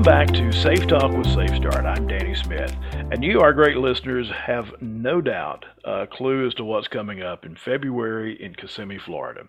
Welcome back to Safe Talk with Safe Start. I'm Danny Smith, and you, our great listeners, have no doubt a clue as to what's coming up in February in Kissimmee, Florida.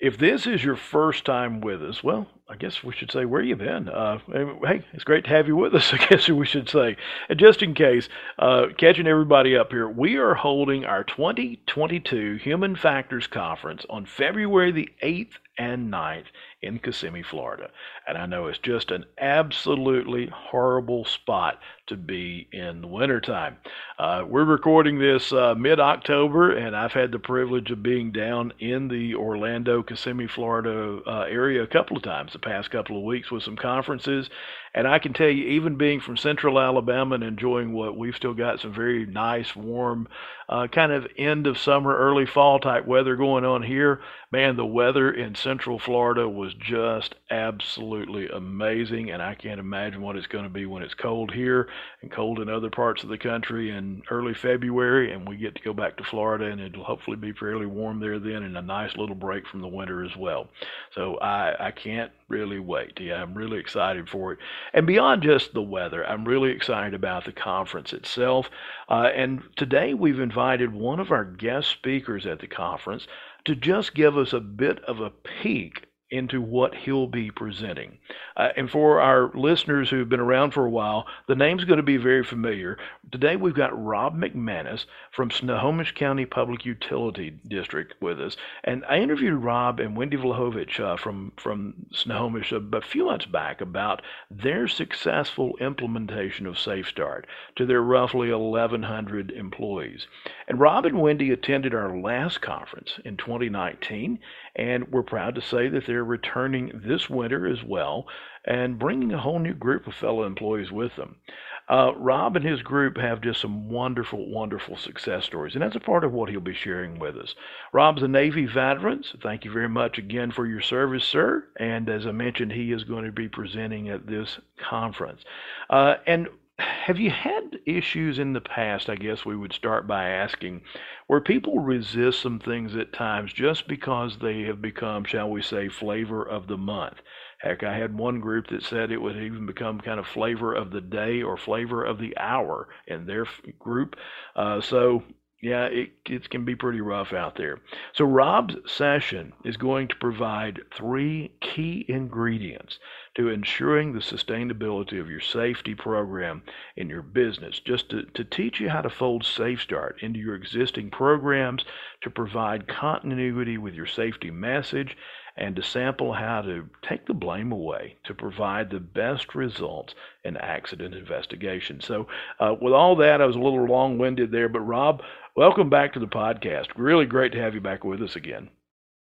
If this is your first time with us, well, I guess we should say where you been. Uh, hey, it's great to have you with us. I guess we should say, and just in case, uh, catching everybody up here, we are holding our 2022 Human Factors Conference on February the 8th and 9th in Kissimmee, Florida. And I know it's just an absolutely horrible spot to be in the wintertime. Uh, we're recording this uh, mid October, and I've had the privilege of being down in the Orlando, Kissimmee, Florida uh, area a couple of times the past couple of weeks with some conferences. And I can tell you, even being from central Alabama and enjoying what we've still got some very nice, warm, uh, kind of end of summer, early fall type weather going on here, man, the weather in central Florida was just absolutely amazing. And I can't imagine what it's going to be when it's cold here and cold in other parts of the country in early February. And we get to go back to Florida and it'll hopefully be fairly warm there then and a nice little break from the winter as well. So I, I can't really wait. Yeah, I'm really excited for it. And beyond just the weather, I'm really excited about the conference itself. Uh, and today we've invited one of our guest speakers at the conference to just give us a bit of a peek into what he'll be presenting. Uh, and for our listeners who've been around for a while, the name's going to be very familiar. Today we've got Rob McManus from Snohomish County Public Utility District with us. And I interviewed Rob and Wendy Vlahovic uh, from, from Snohomish a, a few months back about their successful implementation of Safe Start to their roughly 1,100 employees. And Rob and Wendy attended our last conference in 2019, and we're proud to say that they're returning this winter as well and bringing a whole new group of fellow employees with them. Uh, Rob and his group have just some wonderful, wonderful success stories, and that's a part of what he'll be sharing with us. Rob's a Navy veteran, so thank you very much again for your service, sir. And as I mentioned, he is going to be presenting at this conference. Uh, and have you had issues in the past? I guess we would start by asking where people resist some things at times just because they have become, shall we say, flavor of the month. Heck, I had one group that said it would even become kind of flavor of the day or flavor of the hour in their group. Uh, so yeah, it, it can be pretty rough out there. So, Rob's session is going to provide three key ingredients to ensuring the sustainability of your safety program in your business, just to, to teach you how to fold SafeStart into your existing programs, to provide continuity with your safety message, and to sample how to take the blame away to provide the best results in accident investigation. So, uh, with all that, I was a little long winded there, but Rob, welcome back to the podcast. Really great to have you back with us again.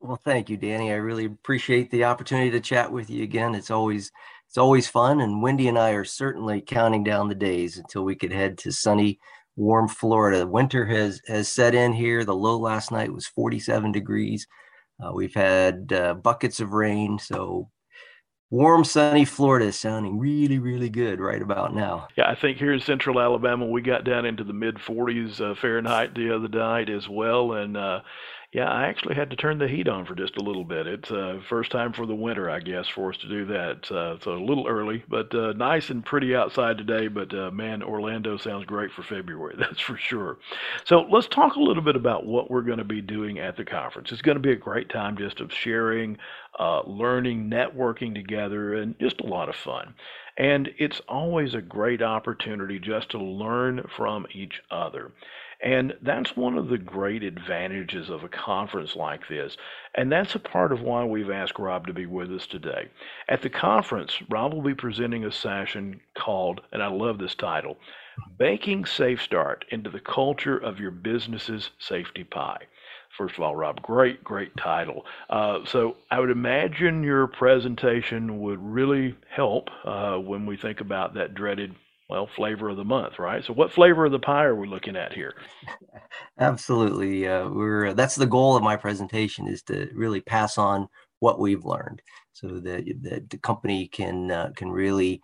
Well, thank you, Danny. I really appreciate the opportunity to chat with you again. It's always it's always fun, and Wendy and I are certainly counting down the days until we could head to sunny, warm Florida. Winter has has set in here. The low last night was 47 degrees. Uh, we've had uh, buckets of rain, so warm, sunny Florida is sounding really, really good right about now. Yeah, I think here in central Alabama, we got down into the mid 40s uh, Fahrenheit the other night as well. And uh, yeah, I actually had to turn the heat on for just a little bit. It's uh, first time for the winter, I guess, for us to do that. Uh, so a little early, but uh, nice and pretty outside today. But uh, man, Orlando sounds great for February, that's for sure. So let's talk a little bit about what we're going to be doing at the conference. It's going to be a great time just of sharing, uh, learning, networking together, and just a lot of fun. And it's always a great opportunity just to learn from each other. And that's one of the great advantages of a conference like this. And that's a part of why we've asked Rob to be with us today. At the conference, Rob will be presenting a session called, and I love this title, Baking Safe Start into the Culture of Your Business's Safety Pie. First of all, Rob, great, great title. Uh, so I would imagine your presentation would really help uh, when we think about that dreaded well, flavor of the month, right? So, what flavor of the pie are we looking at here? Absolutely, uh, we're that's the goal of my presentation is to really pass on what we've learned, so that, that the company can uh, can really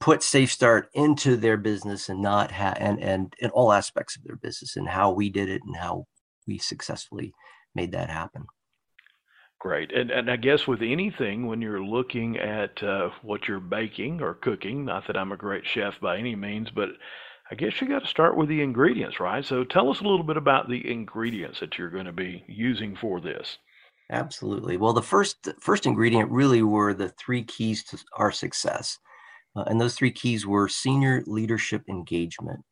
put Safe Start into their business and not have and and in all aspects of their business and how we did it and how we successfully made that happen. Great. And, and I guess with anything, when you're looking at uh, what you're baking or cooking, not that I'm a great chef by any means, but I guess you got to start with the ingredients, right? So tell us a little bit about the ingredients that you're going to be using for this. Absolutely. Well, the first first ingredient really were the three keys to our success, uh, and those three keys were senior leadership engagement.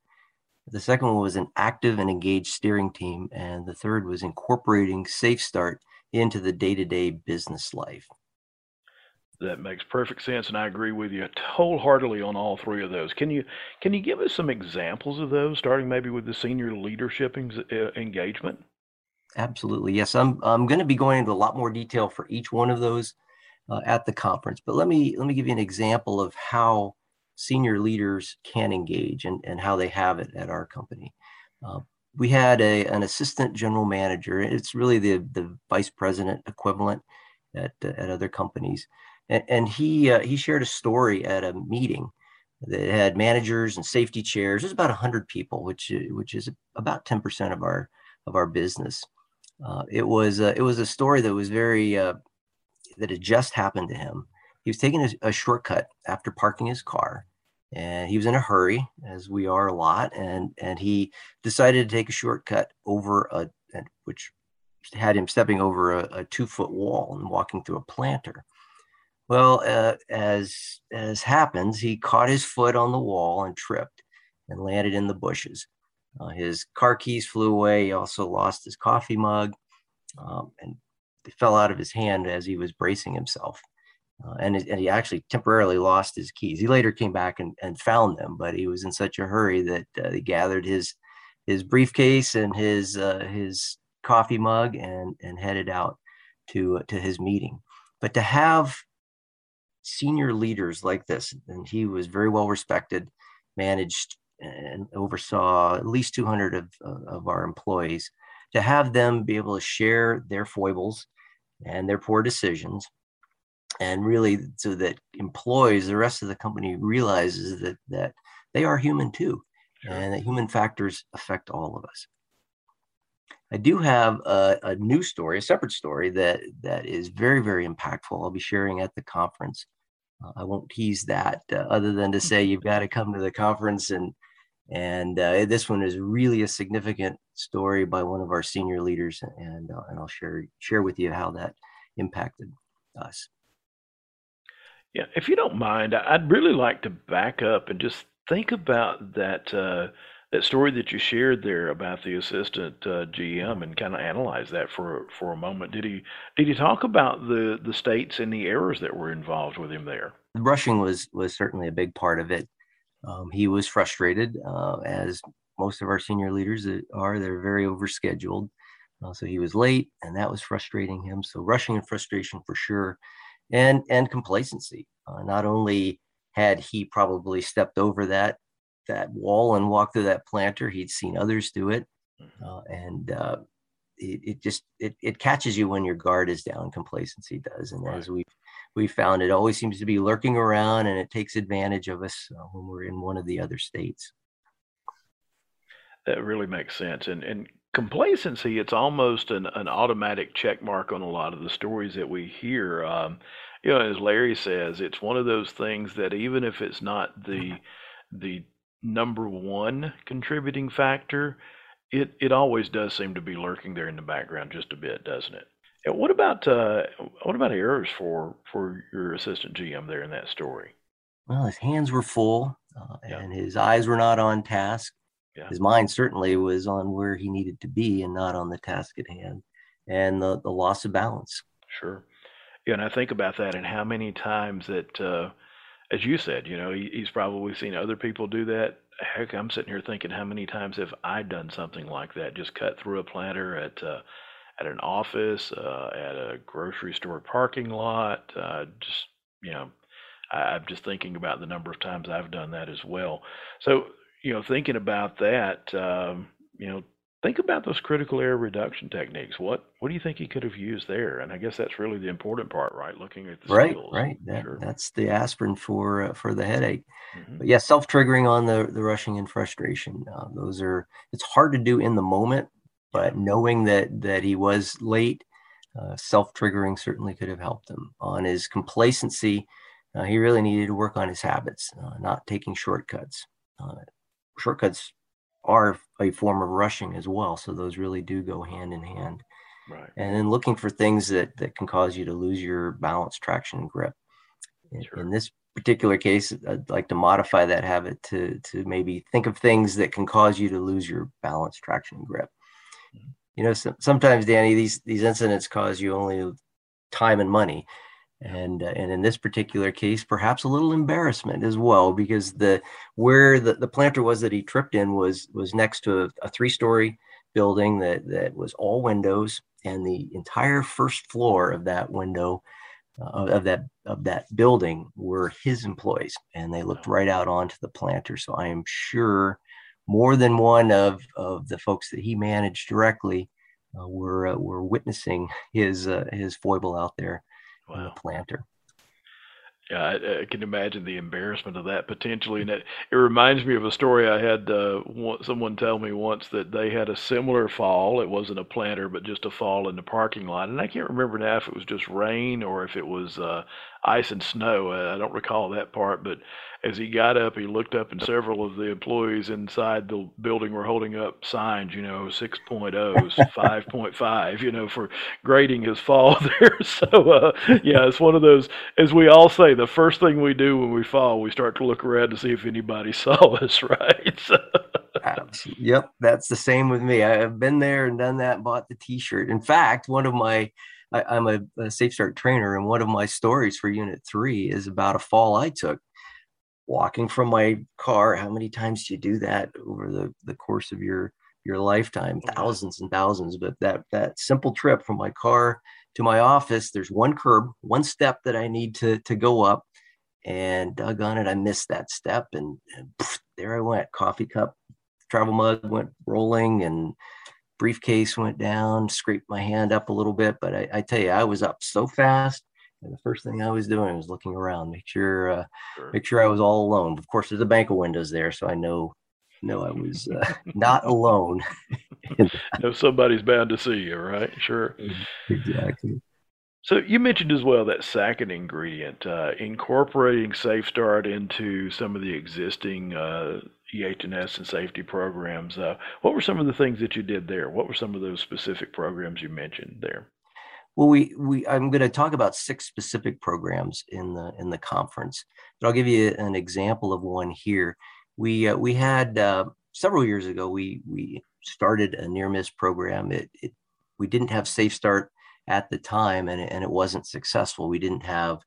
The second one was an active and engaged steering team, and the third was incorporating Safe Start into the day to day business life. That makes perfect sense, and I agree with you wholeheartedly on all three of those. Can you can you give us some examples of those, starting maybe with the senior leadership uh, engagement? Absolutely, yes. I'm I'm going to be going into a lot more detail for each one of those uh, at the conference, but let me let me give you an example of how senior leaders can engage and, and how they have it at our company. Uh, we had a, an assistant general manager. It's really the, the vice president equivalent at, at other companies. And, and he, uh, he shared a story at a meeting that had managers and safety chairs. There's about 100 people, which, which is about 10% of our, of our business. Uh, it, was, uh, it was a story that was very, uh, that had just happened to him. He was taking a, a shortcut after parking his car and he was in a hurry as we are a lot and and he decided to take a shortcut over a which had him stepping over a, a two foot wall and walking through a planter. Well uh, as as happens he caught his foot on the wall and tripped and landed in the bushes. Uh, his car keys flew away. He also lost his coffee mug um, and they fell out of his hand as he was bracing himself uh, and, and he actually temporarily lost his keys. He later came back and, and found them, but he was in such a hurry that uh, he gathered his his briefcase and his uh, his coffee mug and and headed out to to his meeting. But to have senior leaders like this, and he was very well respected, managed and oversaw at least 200 of, of our employees, to have them be able to share their foibles and their poor decisions and really so that employees the rest of the company realizes that that they are human too sure. and that human factors affect all of us. I do have a, a, new story a separate story that that is very very impactful. I'll be sharing at the conference. Uh, i won't tease that uh, other than to say you've got to come to the conference and and uh, this one is really a significant story by one of our senior leaders and uh, and i'll share share with you how that impacted us yeah, if you don't mind, I'd really like to back up and just think about that uh, that story that you shared there about the assistant uh, GM and kind of analyze that for for a moment. Did he did he talk about the the states and the errors that were involved with him there? The rushing was was certainly a big part of it. Um, he was frustrated, uh, as most of our senior leaders are. They're very overscheduled, uh, so he was late, and that was frustrating him. So rushing and frustration for sure and and complacency. Uh, not only had he probably stepped over that that wall and walked through that planter, he'd seen others do it, mm-hmm. uh, and uh, it, it, just it, it catches you when your guard is down. Complacency does, and right. as we we found, it always seems to be lurking around, and it takes advantage of us uh, when we're in one of the other states. That really makes sense, and and complacency it's almost an, an automatic check mark on a lot of the stories that we hear um, you know as larry says it's one of those things that even if it's not the the number one contributing factor it it always does seem to be lurking there in the background just a bit doesn't it? And what about uh, what about errors for for your assistant gm there in that story? Well his hands were full uh, and his eyes were not on task yeah. His mind certainly was on where he needed to be and not on the task at hand and the, the loss of balance. Sure. Yeah, and I think about that and how many times that, uh, as you said, you know, he, he's probably seen other people do that. Heck, I'm sitting here thinking, how many times have I done something like that? Just cut through a planter at uh, at an office, uh, at a grocery store parking lot. Uh, just you know, I, I'm just thinking about the number of times I've done that as well. So you know, thinking about that, um, you know, think about those critical error reduction techniques. What what do you think he could have used there? And I guess that's really the important part, right? Looking at the right, skills. right. That, sure. That's the aspirin for uh, for the headache. Mm-hmm. But yeah, self triggering on the the rushing and frustration. Uh, those are it's hard to do in the moment, but knowing that that he was late. Uh, self-triggering certainly could have helped him. On his complacency, uh, he really needed to work on his habits, uh, not taking shortcuts. Shortcuts are a form of rushing as well, so those really do go hand in hand. Right. And then looking for things that that can cause you to lose your balance, traction, and grip. In, Sure. in this particular case, I'd like to modify that habit to to maybe think of things that can cause you to lose your balance, traction, and grip. Mhm. You know, so, sometimes Danny, these these incidents cause you only time and money, and uh, and in this particular case, perhaps a little embarrassment as well, because the where the, the planter was that he tripped in was was next to a, a three story building that that was all windows, and the entire first floor of that window uh, of that of that building were his employees, and they looked right out onto the planter. So I am sure more than one of of the folks that he managed directly uh, were uh, were witnessing his uh, his foible out there in the planter. Yeah, I, I can imagine the embarrassment of that potentially, and it, it reminds me of a story I had uh, one, someone tell me once that they had a similar fall. It wasn't a planter, but just a fall in the parking lot, and I can't remember now if it was just rain or if it was uh, ice and snow. Uh, I don't recall that part, but as he got up, he looked up, and several of the employees inside the building were holding up signs, you know, 6.0s, 5.5, you know, for grading his fall there. So, uh, yeah, it's one of those as we all say, the first thing we do when we fall, we start to look around to see if anybody saw us, right? So, Yep, that's the same with me. I- I've been there and done that, and bought the T-shirt. In fact, one of my I, I'm a, a Safe Start trainer, and one of my stories for Unit Three is about a fall I took walking from my car. How many times do you do that over the, the course of your your lifetime? Thousands and thousands. But that that simple trip from my car to my office, there's one curb, one step that I need to to go up, and doggone it, I missed that step, and, and pff, there I went, coffee cup travel mug went rolling and briefcase went down, scraped my hand up a little bit. But I, I tell you, I was up so fast. And the first thing I was doing was looking around, make sure, uh, Sure. make sure I was all alone. Of course, there's a bank of windows there, so I know, know I was uh, not alone. know somebody's bound to see you, right? Sure. exactly. So you mentioned as well that second ingredient, uh, incorporating Safe Start into some of the existing uh, EH&S and safety programs. Uh, what were some of the things that you did there? What were some of those specific programs you mentioned there? Well, we we I'm going to talk about six specific programs in the in the conference, but I'll give you an example of one here. We uh, we had uh, several years ago. We we started a near miss program. It, it we didn't have Safe Start at the time, and and it wasn't successful. We didn't have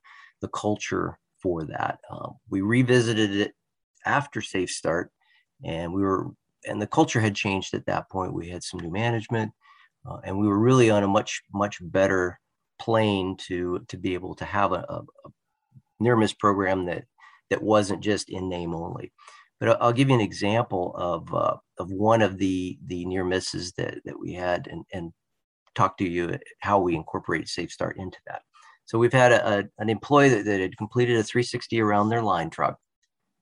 the culture for that. Um, we revisited it after Safe Start, and we were and the culture had changed at that point. We had some new management uh, and we were really on a much much better plane to to be able to have a, a, a near miss program that that wasn't just in name only. But I'll, give you an example of uh, of one of the the near misses that that we had and and talk to you how we incorporated Safe Start into that. So we've had a, a, an employee that, that had completed a 360 around their line truck,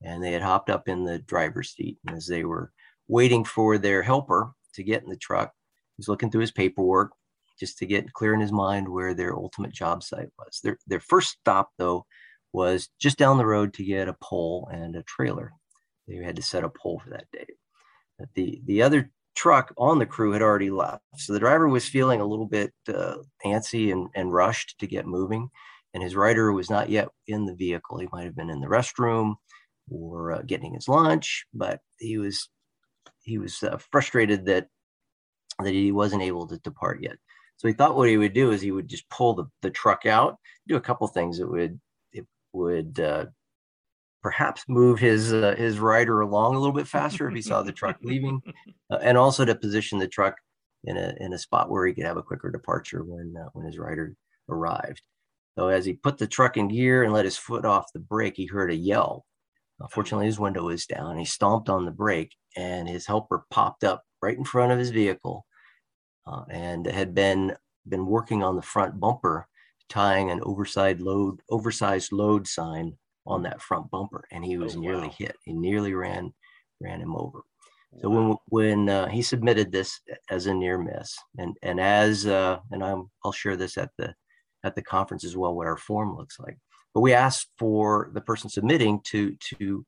and they had hopped up in the driver's seat. And as they were waiting for their helper to get in the truck, He's looking through his paperwork just to get clear in his mind where their ultimate job site was. Their, their first stop, though, was just down the road to get a pole and a trailer. They had to set a pole for that day. But the, the other truck on the crew had already left. So the driver was feeling a little bit uh, antsy and, and rushed to get moving. And his rider was not yet in the vehicle. He might have been in the restroom or uh, getting his lunch, but he was he was uh, frustrated that that he wasn't able to depart yet. So he thought what he would do is he would just pull the, the truck out, do a couple things that would it would uh, perhaps move his uh, his rider along a little bit faster if he saw the truck leaving, uh, and also to position the truck in a in a spot where he could have a quicker departure when uh, when his rider arrived. So as he put the truck in gear and let his foot off the brake, he heard a yell. Fortunately, his window was down. He stomped on the brake, and his helper popped up right in front of his vehicle, uh, and had been been working on the front bumper, tying an oversized load oversized load sign on that front bumper, and he was Oh, nearly wow. hit. He nearly ran ran him over. So when when uh, he submitted this as a near miss, and and as uh, and I'm I'll share this at the at the conference as well what our form looks like. But we asked for the person submitting to to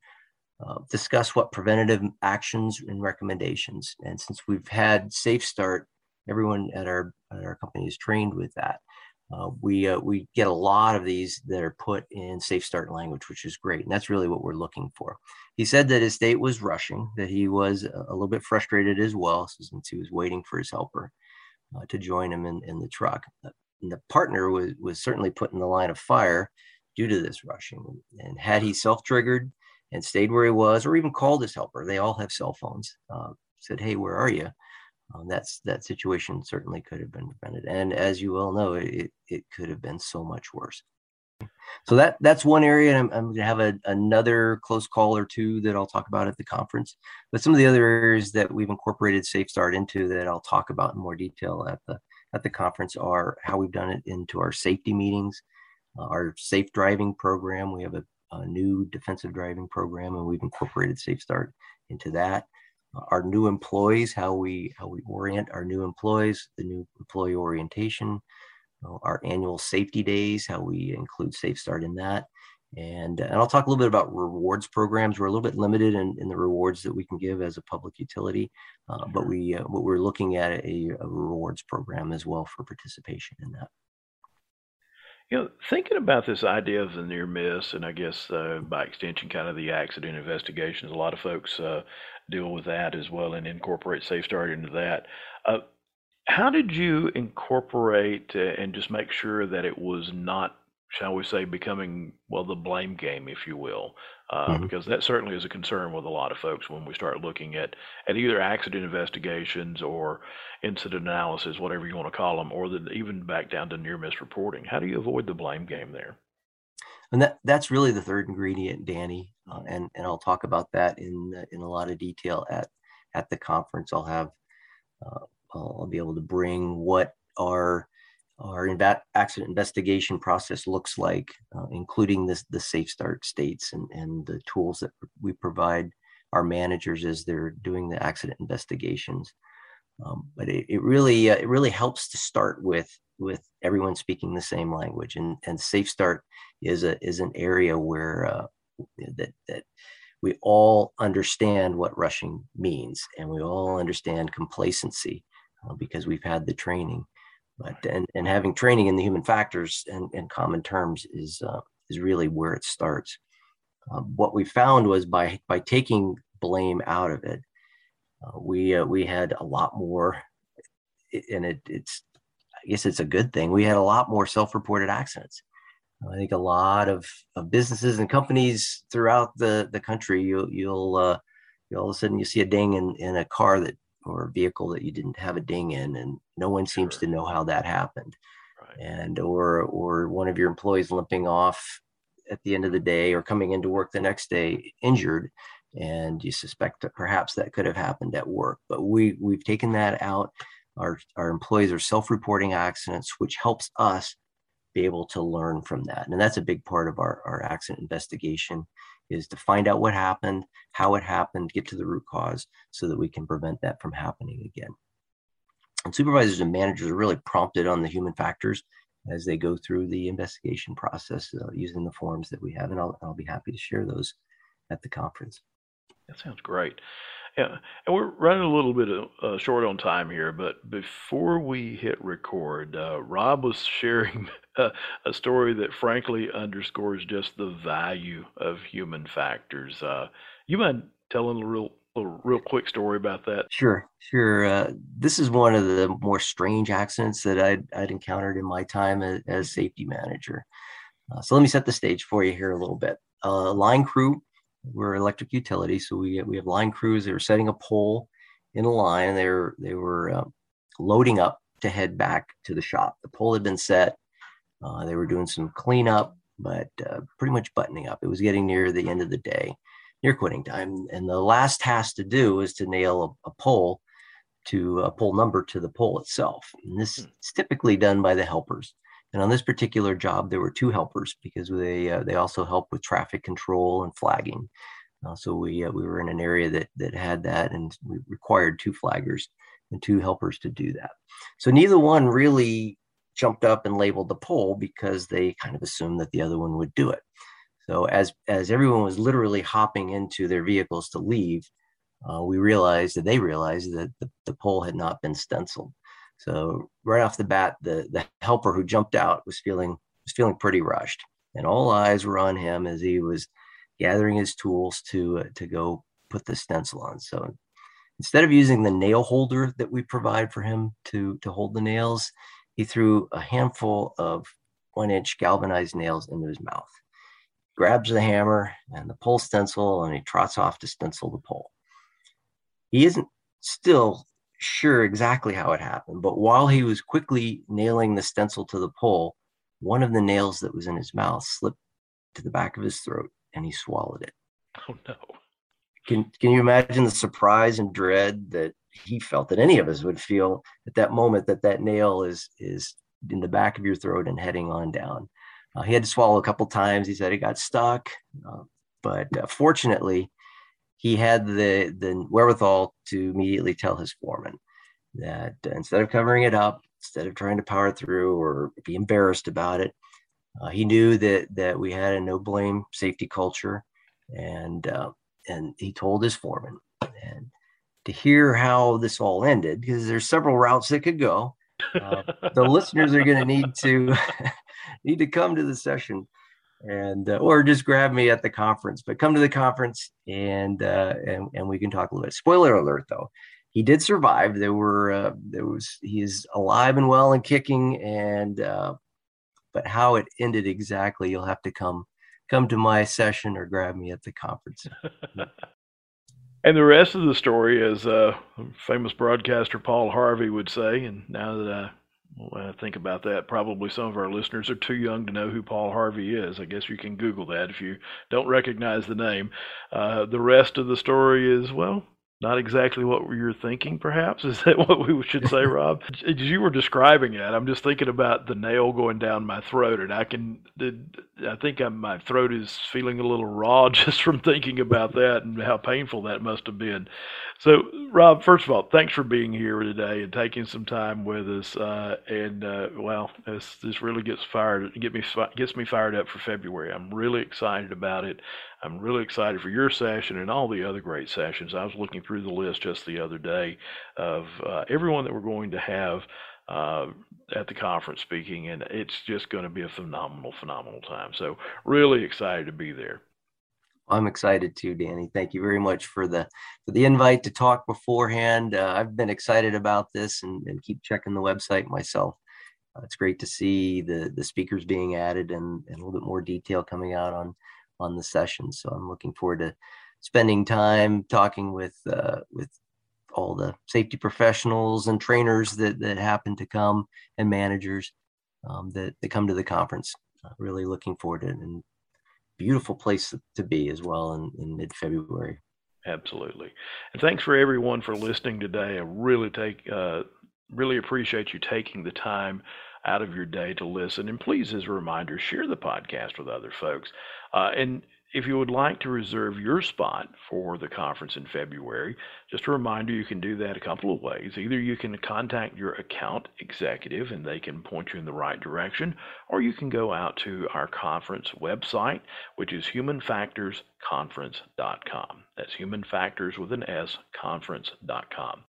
uh, discuss what preventative actions and recommendations. And since we've had Safe Start, everyone at our at our company is trained with that. Uh, we uh, we get a lot of these that are put in Safe Start language, which is great, and that's really what we're looking for. He said that his state was rushing, that he was a little bit frustrated as well, since he was waiting for his helper uh, to join him in, in the truck. And the partner was was certainly put in the line of fire due to this rushing. And had he self-triggered and stayed where he was, or even called his helper, they all have cell phones. Uh, said, "Hey, where are you?" um, that's that situation certainly could have been prevented. And as you well know, it, it could have been so much worse. So that that's one area, and I'm, I'm going to have a, another close call or two that I'll talk about at the conference. But some of the other areas that we've incorporated Safe Start into that I'll talk about in more detail at the at the conference are how we've done it into our safety meetings, our safe driving program. We have a, a new defensive driving program, and we've incorporated Safe Start into that our new employees, how we how we orient our new employees, the new employee orientation, uh, our annual safety days, how we include Safe Start in that. And, and I'll talk a little bit about rewards programs. We're a little bit limited in, in the rewards that we can give as a public utility, uh, but we uh, we're looking at a, a rewards program as well for participation in that. You know, thinking about this idea of the near miss, and I guess uh, by extension, kind of the accident investigations, a lot of folks uh, deal with that as well and incorporate Safe Start into that. Uh, how did you incorporate uh, and just make sure that it was not, shall we say, becoming, well, the blame game, if you will? Uh, mm-hmm. Because that certainly is a concern with a lot of folks when we start looking at, at either accident investigations or incident analysis, whatever you want to call them, or the, even back down to near miss reporting. How do you avoid the blame game there? and that that's really the third ingredient, Danny. Uh, and and I'll talk about that in in a lot of detail at at the conference. I'll have uh, I'll, I'll, be able to bring what our our inv- accident investigation process looks like, uh, including this the safe start states and and the tools that we provide our managers as they're doing the accident investigations. Um, but it, it really uh, it really helps to start with with everyone speaking the same language and and safe start is a is an area where uh, that that we all understand what rushing means and we all understand complacency uh, because we've had the training but and, and having training in the human factors and, and common terms is uh, is really where it starts uh, what we found was by by taking blame out of it uh, we uh, we had a lot more and it, it's I guess it's a good thing. We had a lot more self-reported accidents. I think a lot of, of businesses and companies throughout the, the country, you'll you'll uh, you all of a sudden you see a ding in, in a car that or a vehicle that you didn't have a ding in, and no one seems sure. to know how that happened. Right. And or or one of your employees limping off at the end of the day or coming into work the next day injured, and you suspect that perhaps that could have happened at work. But we we've taken that out our, our employees are self-reporting accidents, which helps us be able to learn from that. And that's a big part of our, our accident investigation is to find out what happened, how it happened, get to the root cause so that we can prevent that from happening again. And supervisors and managers are really prompted on the human factors as they go through the investigation process uh, using the forms that we have. And I'll, I'll be happy to share those at the conference. That sounds great. Yeah, and we're running a little bit uh, short on time here, but before we hit record, uh, Rob was sharing a, a story that frankly underscores just the value of human factors. Uh, you mind telling a real, a real quick story about that? Sure, sure. Uh, this is one of the more strange accidents that I'd, I'd encountered in my time as, as safety manager. Uh, so let me set the stage for you here a little bit. Uh, line crew we're electric utility, so we we have line crews. They were setting a pole in a line, and they were they were uh, loading up to head back to the shop. The pole had been set. Uh, they were doing some cleanup, but uh, pretty much buttoning up. It was getting near the end of the day, near quitting time, and the last task to do was to nail a, a pole to a pole number to the pole itself. And this hmm. is typically done by the helpers. And on this particular job, there were two helpers because they uh, they also help with traffic control and flagging. Uh, so we uh, we were in an area that that had that, and we required two flaggers and two helpers to do that. So neither one really jumped up and labeled the pole because they kind of assumed that the other one would do it. So as as everyone was literally hopping into their vehicles to leave, uh, we realized that they realized that the, the pole had not been stenciled. So right off the bat, the the helper who jumped out was feeling was feeling pretty rushed, and all eyes were on him as he was gathering his tools to uh, to go put the stencil on. So instead of using the nail holder that we provide for him to to hold the nails, he threw a handful of one inch galvanized nails into his mouth. Grabs the hammer and the pole stencil, and he trots off to stencil the pole. He isn't still sure exactly how it happened, but while he was quickly nailing the stencil to the pole, one of the nails that was in his mouth slipped to the back of his throat and he swallowed it. Oh no. Can can you imagine the surprise and dread that he felt that any of us would feel at that moment that that nail is is in the back of your throat and heading on down. Uh, he had to swallow a couple times. He said he got stuck, uh, but uh, fortunately, he had the the wherewithal to immediately tell his foreman that instead of covering it up, instead of trying to power through or be embarrassed about it, uh, he knew that that we had a no blame safety culture, and uh, and he told his foreman. And to hear how this all ended, because there's several routes that could go, uh, the listeners are going to need to need to come to the session and uh, or just grab me at the conference but come to the conference and uh, and, and we can talk a little bit spoiler alert though he did survive there were uh, there was he is alive and well and kicking and uh, but how it ended exactly, you'll have to come come to my session or grab me at the conference. and the rest of the story, as uh, famous broadcaster Paul Harvey would say, and now that I when I think about that, probably some of our listeners are too young to know who Paul Harvey is. I guess you can Google that if you don't recognize the name. Uh, the rest of the story is, well, not exactly what you're thinking, perhaps. Is that what we should say, Rob? As you were describing it, I'm just thinking about the nail going down my throat, and I can, I think I'm, my throat is feeling a little raw just from thinking about that and how painful that must have been. So, Rob, first of all, thanks for being here today and taking some time with us. Uh, and uh, well, this this really gets fired, get me gets me fired up for February. I'm really excited about it. I'm really excited for your session and all the other great sessions. I was looking through the list just the other day of uh, everyone that we're going to have uh, at the conference speaking, and it's just going to be a phenomenal, phenomenal time. So, really excited to be there. I'm excited too, Danny. Thank you very much for the for the invite to talk beforehand. Uh, I've been excited about this and, and keep checking the website myself. Uh, it's great to see the the speakers being added and, and a little bit more detail coming out on on the session. So I'm looking forward to spending time talking with uh, with all the safety professionals and trainers that that happen to come and managers um, that that come to the conference. Uh, really looking forward to it and beautiful place to be as well in, in mid February. Absolutely, and thanks for everyone for listening today. I really take uh, really appreciate you taking the time out of your day to listen. And please, as a reminder, share the podcast with other folks. Uh, and if you would like to reserve your spot for the conference in February, just a reminder you can do that a couple of ways. Either you can contact your account executive and they can point you in the right direction, or you can go out to our conference website, which is humanfactorsconference.com. That's humanfactors with an S, conference.com.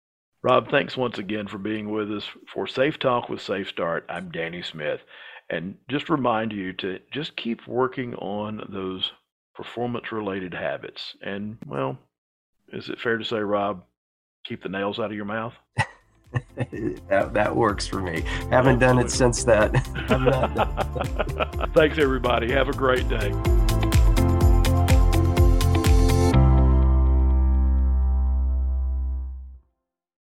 Rob, thanks once again for being with us for Safe Talk with Safe Start. I'm Danny Smith. And just remind you to just keep working on those performance related habits. And, well, is it fair to say, Rob, keep the nails out of your mouth? that, that works for me. Haven't Absolutely. done it since that. Thanks, everybody. Have a great day.